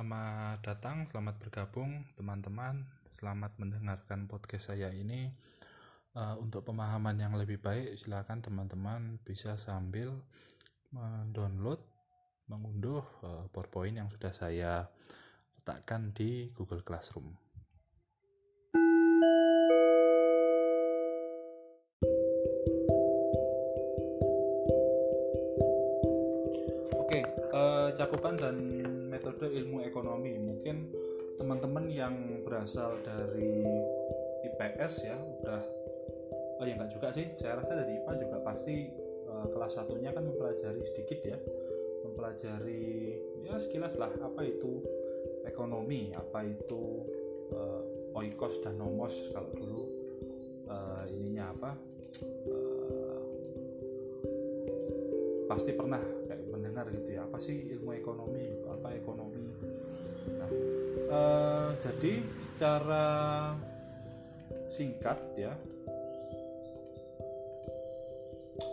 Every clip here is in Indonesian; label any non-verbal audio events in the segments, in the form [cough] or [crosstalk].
Selamat datang, selamat bergabung teman-teman. Selamat mendengarkan podcast saya ini. Uh, untuk pemahaman yang lebih baik, silakan teman-teman bisa sambil mendownload, mengunduh uh, PowerPoint yang sudah saya letakkan di Google Classroom. Yang berasal dari IPS ya udah oh ya enggak juga sih. Saya rasa dari IPA juga pasti uh, kelas satunya kan mempelajari sedikit ya. Mempelajari ya sekilas lah apa itu ekonomi apa itu uh, oikos dan nomos. Kalau dulu uh, ininya apa uh, pasti pernah kayak mendengar gitu ya apa sih ilmu ekonomi apa ekonomi uh, jadi secara singkat ya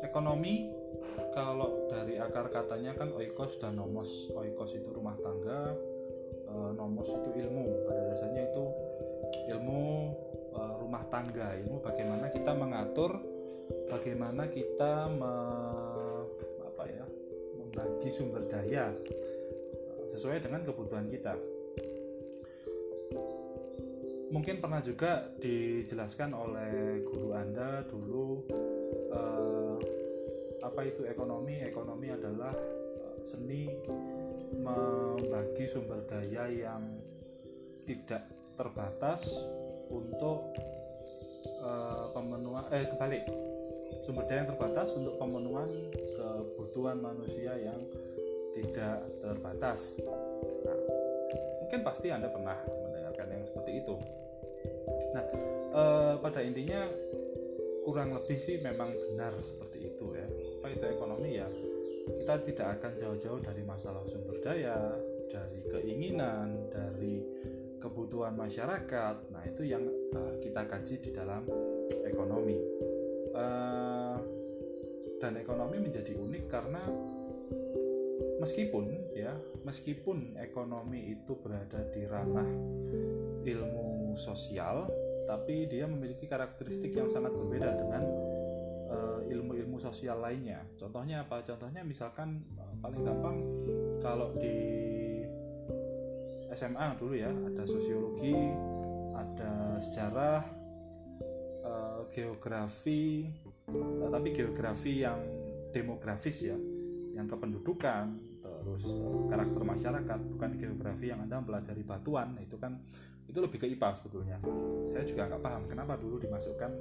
ekonomi kalau dari akar katanya kan oikos dan nomos. Oikos itu rumah tangga e, nomos itu ilmu. Pada dasarnya itu ilmu e, rumah tangga ilmu bagaimana kita mengatur bagaimana kita me, apa ya membagi sumber daya sesuai dengan kebutuhan kita mungkin pernah juga dijelaskan oleh guru anda dulu eh, apa itu ekonomi? Ekonomi adalah uh, seni membagi sumber daya yang tidak terbatas untuk uh, pemenuhan eh kebalik sumber daya yang terbatas untuk pemenuhan kebutuhan manusia yang tidak terbatas. Nah, mungkin pasti anda pernah mendengarkan yang seperti itu. Nah eh, pada intinya kurang lebih sih memang benar seperti itu ya. Apa itu ekonomi? Ya kita tidak akan jauh-jauh dari masalah sumber daya dari keinginan dari kebutuhan masyarakat. Nah itu yang uh, kita kaji di dalam ekonomi. Uh, dan ekonomi menjadi unik karena meskipun ya meskipun ekonomi itu berada di ranah ilmu sosial tapi dia memiliki karakteristik yang sangat berbeda dengan Eh, ilmu-ilmu sosial lainnya. Contohnya apa? Contohnya misalkan uh, paling gampang kalau di SMA dulu ya ada sosiologi, ada sejarah, uh, geografi, tapi geografi yang demografis ya, yang kependudukan, terus karakter masyarakat, bukan geografi yang anda pelajari batuan itu kan itu lebih ke IPA sebetulnya. Saya juga nggak paham kenapa dulu dimasukkan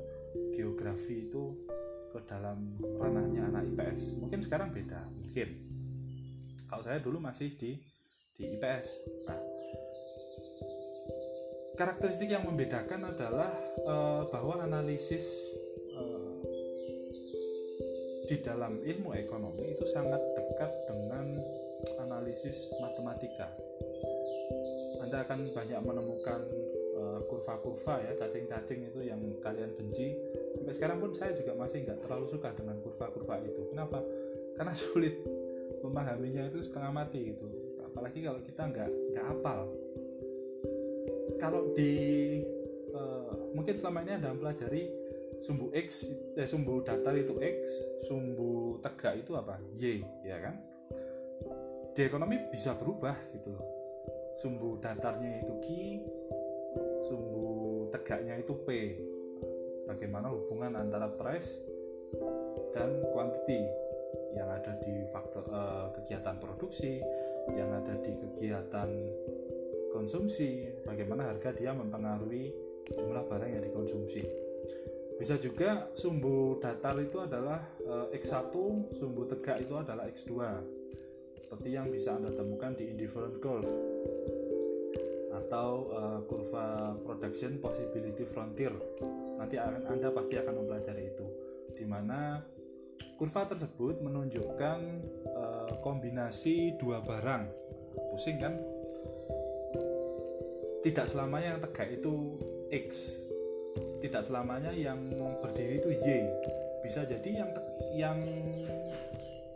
geografi itu ke dalam ranahnya anak IPS mungkin sekarang beda mungkin. Kalau saya dulu masih di di IPS nah karakteristik yang membedakan adalah uh, bahwa analisis uh, di dalam ilmu ekonomi itu sangat dekat dengan analisis matematika. Anda akan banyak menemukan Eh, kurva-kurva ya cacing-cacing itu yang kalian benci. Sampai sekarang pun saya juga masih nggak terlalu suka dengan kurva-kurva itu. Kenapa? Karena [laughs] sulit memahaminya itu setengah mati gitu. Apalagi kalau kita nggak nggak apal. Kalau di uh, mungkin selama ini ada mempelajari sumbu x eh, sumbu datar itu x sumbu tegak itu apa? Y ya kan di ekonomi bisa berubah gitu. Loh sumbu datarnya itu ki sumbu tegaknya itu P. Bagaimana hubungan antara price dan quantity yang ada di faktor uh, kegiatan produksi yang ada di kegiatan konsumsi bagaimana harga dia mempengaruhi jumlah barang yang dikonsumsi. Bisa juga sumbu datar itu adalah uh, X1 sumbu tegak itu adalah X2 seperti yang bisa Anda temukan di indifferent curve atau uh, kurva production possibility frontier. Nanti akan Anda pasti akan mempelajari itu. Di mana kurva tersebut menunjukkan uh, kombinasi dua barang. Pusing kan? Tidak selamanya yang tegak itu X. Tidak selamanya yang berdiri itu Y. Bisa jadi yang yang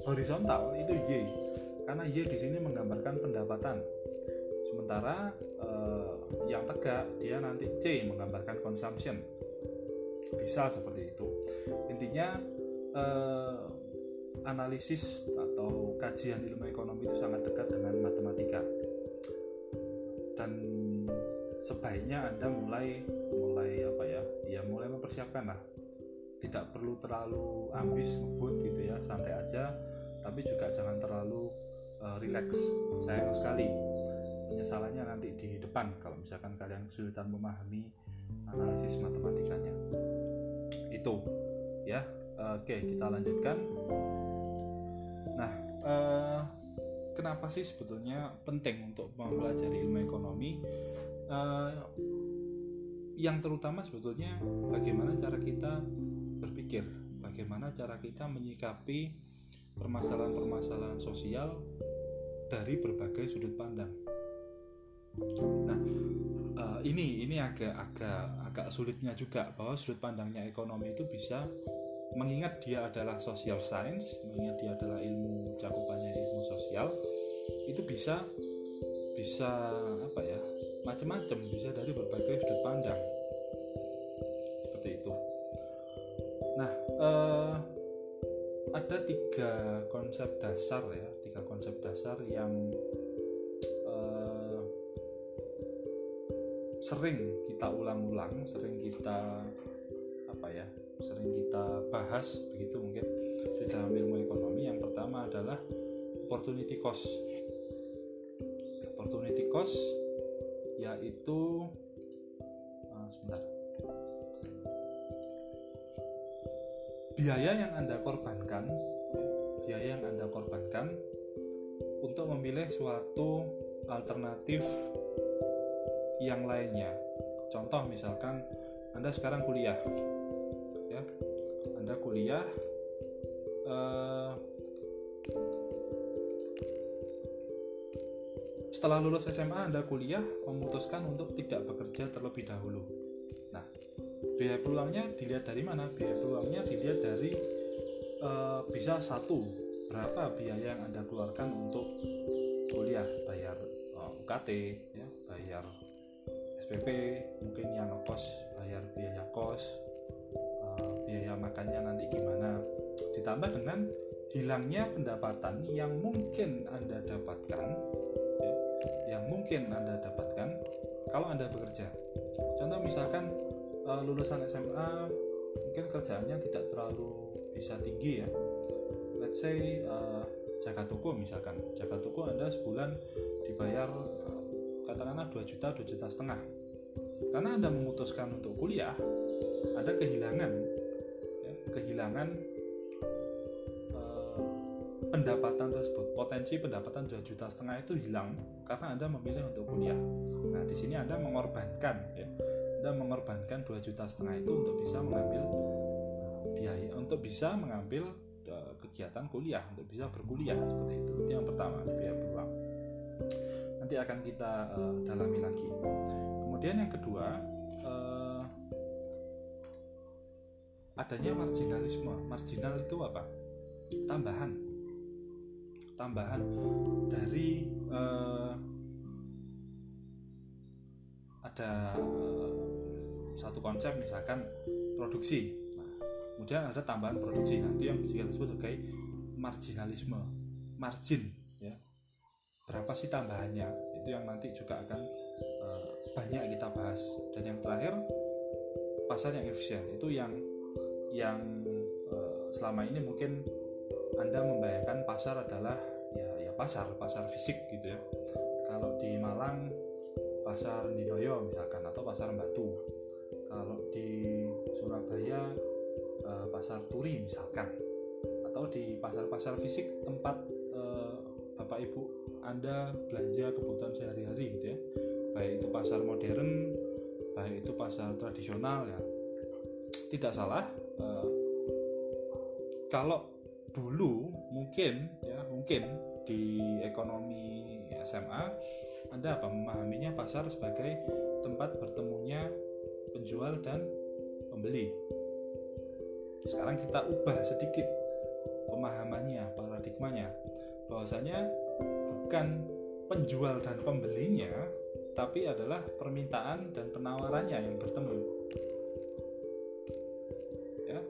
horizontal itu Y. Karena Y di sini menggambarkan pendapatan. Sementara uh, yang tegak dia nanti C menggambarkan consumption. Bisa seperti itu. Intinya uh, analisis atau kajian ilmu ekonomi itu sangat dekat dengan matematika. Dan sebaiknya anda mulai mulai apa ya ya mulai mempersiapkan lah. Tidak perlu terlalu ambis ngebut gitu ya santai aja. Tapi juga jangan terlalu uh, relax. Sayang sekali. Penyesalannya nanti di depan kalau misalkan kalian kesulitan memahami analisis matematikanya. Itu. Ya oke kita lanjutkan. Nah uh, kenapa sih sebetulnya penting untuk mempelajari ilmu ekonomi? Uh, yang terutama sebetulnya bagaimana cara kita berpikir bagaimana cara kita menyikapi permasalahan-permasalahan sosial dari berbagai sudut pandang. Nah, uh, ini ini agak agak agak sulitnya juga bahwa sudut pandangnya ekonomi itu bisa mengingat dia adalah social science, mengingat dia adalah ilmu cakupannya ilmu sosial, itu bisa bisa apa ya macam-macam bisa dari berbagai sudut pandang seperti itu. Nah, uh, ada tiga konsep dasar ya, tiga konsep dasar yang uh, sering kita ulang-ulang, sering kita apa ya, sering kita bahas begitu mungkin di dalam ilmu ekonomi. Yang pertama adalah opportunity cost. Opportunity cost yaitu uh, sebentar biaya yang Anda korbankan, biaya yang Anda korbankan untuk memilih suatu alternatif yang lainnya. Contoh misalkan Anda sekarang kuliah. Ya. Anda kuliah uh, setelah lulus SMA Anda kuliah memutuskan untuk tidak bekerja terlebih dahulu. Biaya peluangnya dilihat dari mana? Biaya peluangnya dilihat dari uh, bisa satu berapa biaya yang anda keluarkan untuk kuliah bayar uh, eh, UKT ya bayar SPP mungkin yang kos bayar biaya kos uh, biaya makannya nanti gimana. Ditambah dengan hilangnya pendapatan yang mungkin anda dapatkan ya, yang mungkin anda dapatkan kalau anda bekerja. Contoh misalkan uh, lulusan SMA mungkin kerjaannya tidak terlalu bisa tinggi ya. Let's say uh, jaga toko misalkan. Jaga toko anda sebulan dibayar uh, katakanlah 2 juta 2 juta setengah. Karena anda memutuskan untuk kuliah ada kehilangan ya, kehilangan uh, pendapatan tersebut. Potensi pendapatan 2 juta setengah itu hilang karena anda memilih untuk kuliah. Nah di sini anda mengorbankan ya anda mengorbankan 2 juta setengah itu untuk bisa mengambil uh, biaya untuk bisa mengambil uh, kegiatan kuliah untuk bisa berkuliah seperti itu. Itu yang pertama biaya peluang. Nanti akan kita uh, dalami lagi. Kemudian yang kedua uh, adanya marginalisme. Marginal itu apa? Tambahan. Tambahan dari uh, ada satu konsep misalkan produksi. Nah, kemudian ada tambahan produksi. Nanti yang bisa disebut sebagai marginalisme margin ya. Berapa sih tambahannya? Itu yang nanti juga akan uh, banyak kita bahas. Dan yang terakhir pasar yang efisien. Itu yang yang uh, selama ini mungkin anda membayangkan pasar adalah ya ya pasar pasar fisik gitu ya. Kalau di Malang pasar Dinoyo misalkan atau pasar Batu kalau di Surabaya uh, pasar Turi misalkan atau di pasar-pasar fisik tempat uh, bapak ibu anda belanja kebutuhan sehari-hari gitu ya. Baik itu pasar modern baik itu pasar tradisional ya. Tidak salah uh, kalau dulu mungkin ya mungkin di ekonomi SMA anda apa? Memahaminya pasar sebagai tempat bertemunya penjual dan pembeli. Sekarang kita ubah sedikit pemahamannya, paradigmanya. Bahwasanya bukan penjual dan pembelinya tapi adalah permintaan dan penawarannya yang bertemu. Ya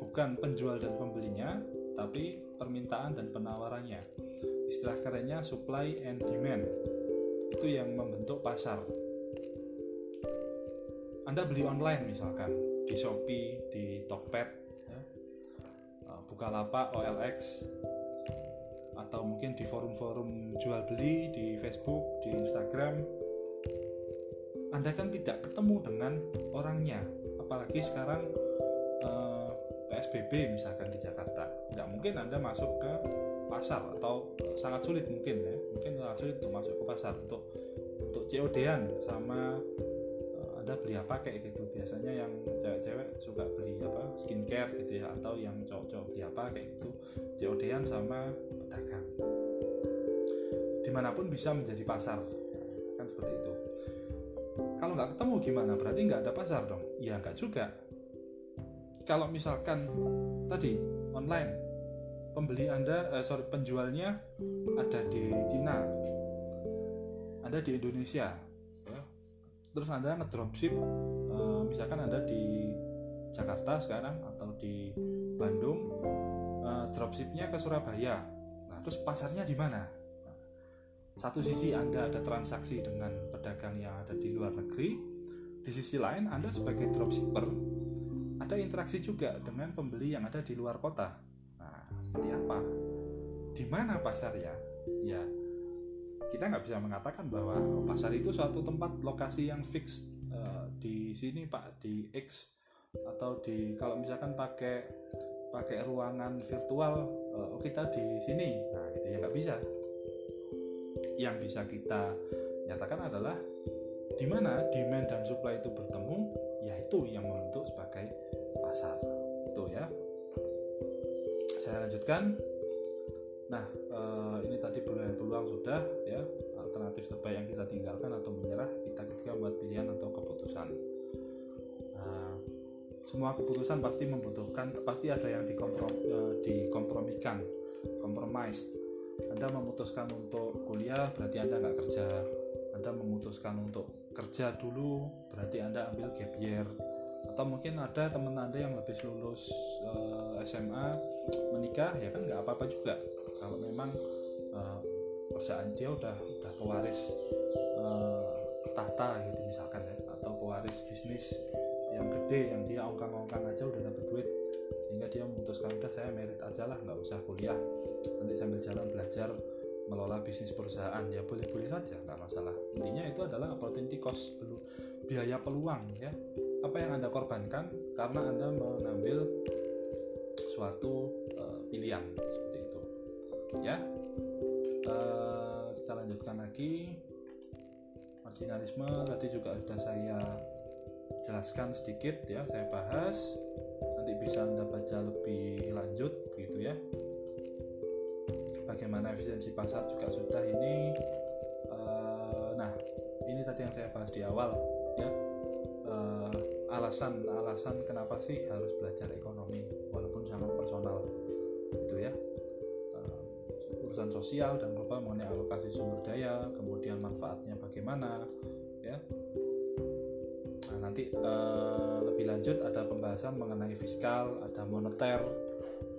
bukan penjual dan pembelinya tapi permintaan dan penawarannya. Istilah kerennya supply and demand. Itu yang membentuk pasar anda beli online misalkan di Shopee, di Tokped, ya, uh, Bukalapak, OLX, atau mungkin di forum-forum jual beli di Facebook, di Instagram, Anda kan tidak ketemu dengan orangnya, apalagi sekarang uh, PSBB misalkan di Jakarta, nggak mungkin Anda masuk ke pasar atau sangat sulit mungkin ya, mungkin sangat sulit untuk masuk ke pasar untuk untuk COD-an sama anda beli apa kayak gitu. Biasanya yang cewek-cewek suka beli apa skincare gitu ya atau yang cowok-cowok beli apa kayak gitu. COD-an sama pedagang. Di mana pun bisa menjadi pasar. Kan seperti itu. Kalau nggak ketemu gimana? Berarti nggak ada pasar dong? Ya nggak juga. Kalau misalkan tadi online pembeli anda eh, sorry penjualnya ada di Cina ada di Indonesia terus anda ngedropship uh, misalkan anda di Jakarta sekarang atau di Bandung uh, dropshipnya ke Surabaya. Nah terus pasarnya di mana? Nah, satu sisi anda ada transaksi dengan pedagang yang ada di luar negeri di sisi lain anda sebagai dropshipper ada interaksi juga dengan pembeli yang ada di luar kota. Nah seperti apa? Di mana pasarnya? Ya kita nggak bisa mengatakan bahwa pasar itu suatu tempat lokasi yang fix uh, di sini pak di X atau di kalau misalkan pakai pakai ruangan virtual uh, kita di sini. Nah itu ya nggak bisa. Yang bisa kita nyatakan adalah di mana demand dan supply itu bertemu yaitu yang membentuk sebagai pasar. Itu ya. Saya lanjutkan Nah, uh, ini tadi peluang-peluang sudah ya alternatif terbaik yang kita tinggalkan atau menyerah kita ketika membuat pilihan atau keputusan. Nah, semua keputusan pasti membutuhkan pasti ada yang dikomprom, uh, dikompromikan, compromise. Anda memutuskan untuk kuliah berarti Anda nggak kerja. Anda memutuskan untuk kerja dulu berarti Anda ambil gap year atau mungkin ada teman anda yang lebih lulus uh, eh, SMA menikah ya kan nggak apa-apa juga kalau memang uh, perusahaan dia udah udah pewaris uh, tahta gitu misalkan ya atau pewaris bisnis yang gede yang dia ongkang-ongkang aja udah dapat duit sehingga dia memutuskan udah saya merit aja lah nggak usah kuliah. Nanti sambil jalan belajar melola bisnis perusahaan. Ya boleh-boleh saja nggak masalah. Intinya itu adalah opportunity cost biaya peluang ya. Apa yang anda korbankan karena anda mengambil suatu uh, pilihan ya. Uh, kita lanjutkan lagi. Marginalisme tadi juga sudah saya jelaskan sedikit ya saya bahas. Nanti bisa anda baca lebih lanjut begitu ya. Bagaimana efisiensi pasar juga sudah ini uh, nah ini tadi yang saya bahas di awal ya. Uh, alasan alasan kenapa sih harus belajar ekonomi walaupun sangat personal itu ya urusan sosial dan global mengenai alokasi sumber daya, kemudian manfaatnya bagaimana, ya. Nah, nanti uh, lebih lanjut ada pembahasan mengenai fiskal, ada moneter,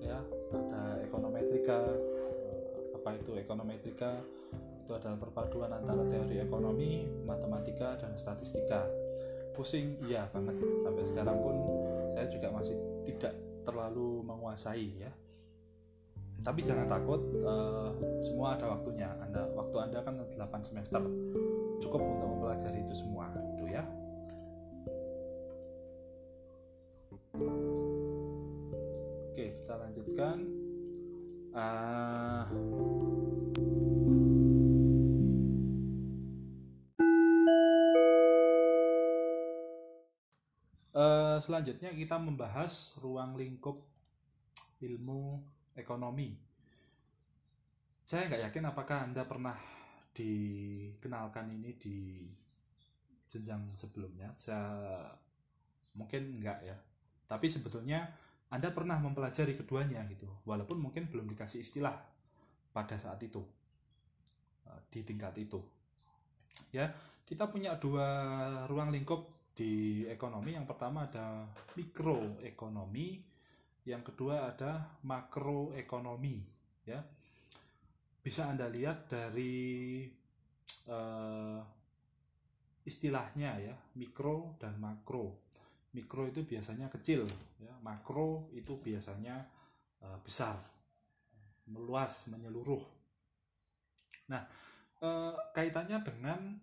ya, ada ekonometrika. Uh, apa itu ekonometrika? Itu adalah perpaduan antara teori ekonomi, matematika, dan statistika. Pusing, iya banget. Sampai sekarang pun saya juga masih tidak terlalu menguasai ya tapi jangan takut uh, semua ada waktunya. Anda waktu anda kan 8 semester. Cukup untuk mempelajari itu semua gitu ya. Oke kita lanjutkan. Uh, Uh, selanjutnya kita membahas ruang lingkup ilmu ekonomi. Saya nggak yakin apakah Anda pernah dikenalkan ini di jenjang sebelumnya. Saya mungkin nggak ya. Tapi sebetulnya Anda pernah mempelajari keduanya gitu. Walaupun mungkin belum dikasih istilah pada saat itu. Eh, di tingkat itu. ya kita punya dua ruang lingkup di ekonomi yang pertama ada mikroekonomi yang kedua ada makroekonomi ya. Bisa anda lihat dari uh, istilahnya ya mikro dan makro. Mikro itu biasanya kecil ya. Makro itu biasanya uh, besar meluas menyeluruh. Nah uh, kaitannya dengan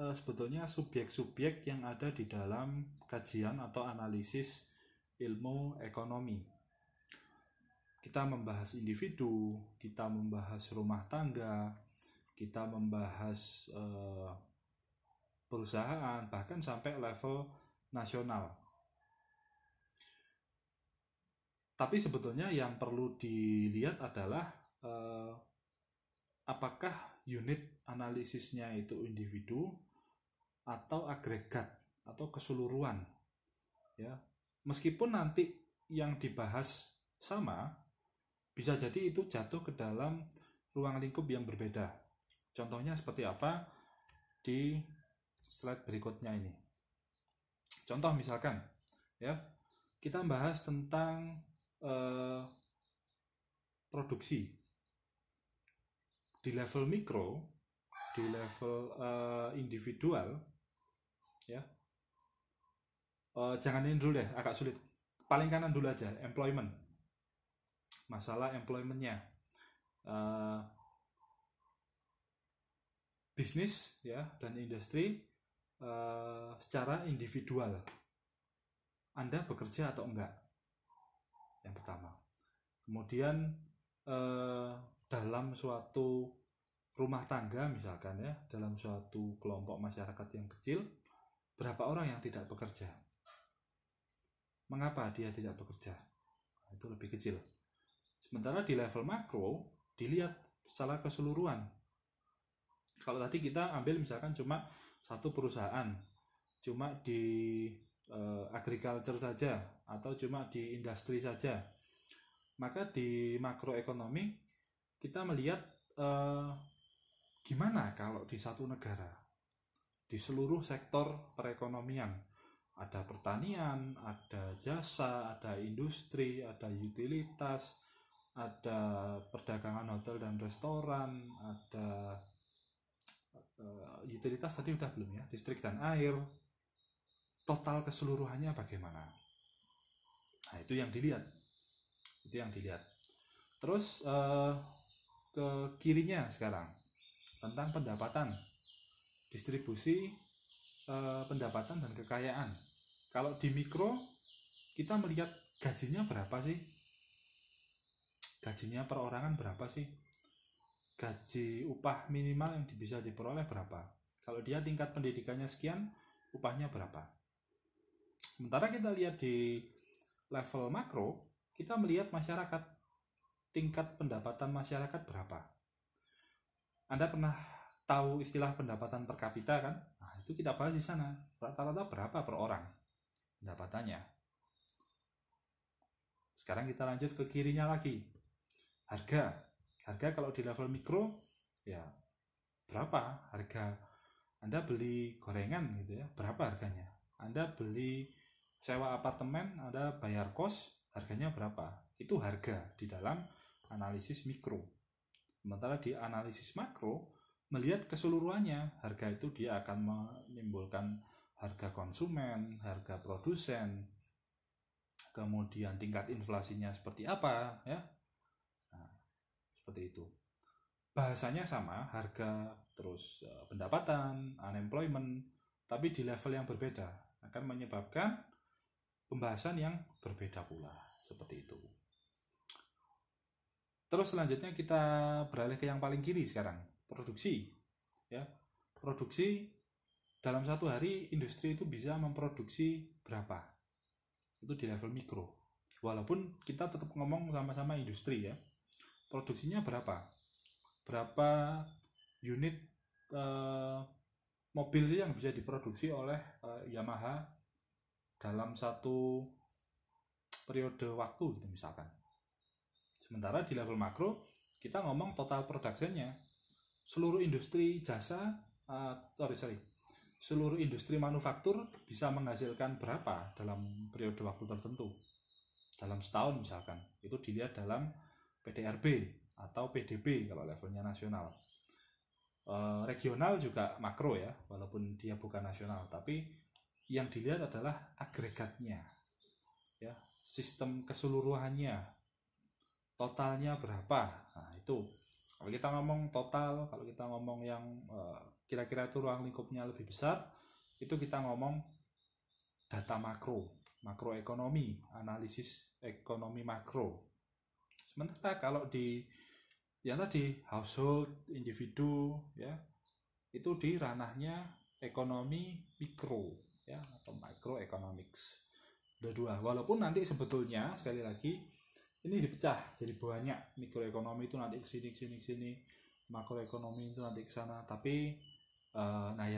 uh, sebetulnya subjek-subjek yang ada di dalam kajian atau analisis ilmu ekonomi kita membahas individu kita membahas rumah tangga kita membahas uh, perusahaan bahkan sampai level nasional. Tapi sebetulnya yang perlu dilihat adalah eh, apakah unit analisisnya itu individu atau agregat atau keseluruhan. Ya, meskipun nanti yang dibahas sama, bisa jadi itu jatuh ke dalam ruang lingkup yang berbeda. Contohnya seperti apa di slide berikutnya ini. Contoh misalkan, ya kita bahas tentang eh, produksi di level mikro, di level eh, individual, ya. Eh, jangan ini dulu deh, agak sulit. Paling kanan dulu aja, employment. Masalah employmentnya. Eh, bisnis ya dan industri uh, secara individual. Anda bekerja atau enggak? Yang pertama. Kemudian uh, dalam suatu rumah tangga misalkan ya, dalam suatu kelompok masyarakat yang kecil, berapa orang yang tidak bekerja? Mengapa dia tidak bekerja? Nah, itu lebih kecil. Sementara di level makro dilihat secara keseluruhan. Kalau tadi kita ambil misalkan cuma satu perusahaan cuma di uh, agriculture saja atau cuma di industri saja maka di makroekonomi kita melihat uh, gimana kalau di satu negara di seluruh sektor perekonomian ada pertanian, ada jasa, ada industri, ada utilitas, ada perdagangan hotel dan restoran, ada uh, utilitas tadi udah belum ya? Listrik dan air. Total keseluruhannya bagaimana? Nah itu yang dilihat. Itu yang dilihat. Terus uh, ke kirinya sekarang. Tentang pendapatan. Distribusi uh, pendapatan dan kekayaan kalau di mikro kita melihat gajinya berapa sih? Gajinya perorangan berapa sih? Gaji upah minimal yang bisa diperoleh berapa? Kalau dia tingkat pendidikannya sekian upahnya berapa? Sementara kita lihat di level makro kita melihat masyarakat tingkat pendapatan masyarakat berapa? Anda pernah tahu istilah pendapatan per kapita kan? Nah itu kita bahas di sana. Rata-rata berapa per orang pendapatannya. Sekarang kita lanjut ke kirinya lagi. Harga. Harga kalau di level mikro ya berapa harga? Anda beli gorengan gitu ya berapa harganya? Anda beli sewa apartemen Anda bayar kos harganya berapa? Itu harga di dalam analisis mikro. Sementara di analisis makro melihat keseluruhannya harga itu dia akan menimbulkan harga konsumen harga produsen kemudian tingkat inflasinya seperti apa ya. Seperti itu. Bahasanya sama harga terus uh, pendapatan unemployment tapi di level yang berbeda akan menyebabkan pembahasan yang berbeda pula seperti itu. Terus selanjutnya kita beralih ke yang paling kiri sekarang produksi ya. Produksi dalam satu hari industri itu bisa memproduksi berapa? Itu di level mikro. Walaupun kita tetap ngomong sama-sama industri ya. Produksinya berapa? Berapa unit uh, mobil yang bisa diproduksi oleh uh, Yamaha dalam satu periode waktu gitu misalkan. Sementara di level makro kita ngomong total productionnya. Seluruh industri jasa uh, sorry sorry seluruh industri manufaktur bisa menghasilkan berapa dalam periode waktu tertentu? Dalam setahun misalkan. Itu dilihat dalam PDRB atau PDB kalau levelnya nasional. E, regional juga makro ya walaupun dia bukan nasional. Tapi yang dilihat adalah agregatnya ya sistem keseluruhannya. Totalnya berapa? Nah itu. Kalau kita ngomong total kalau kita ngomong yang uh, kira-kira itu ruang lingkupnya lebih besar itu kita ngomong data makro makroekonomi analisis ekonomi makro. Sementara kalau di yang tadi household individu ya itu di ranahnya ekonomi mikro ya atau microeconomics. Ada dua. Walaupun nanti sebetulnya sekali lagi ini dipecah jadi banyak mikroekonomi itu nanti ke sini sini sini. Makroekonomi itu nanti ke sana. Tapi uh, nah ya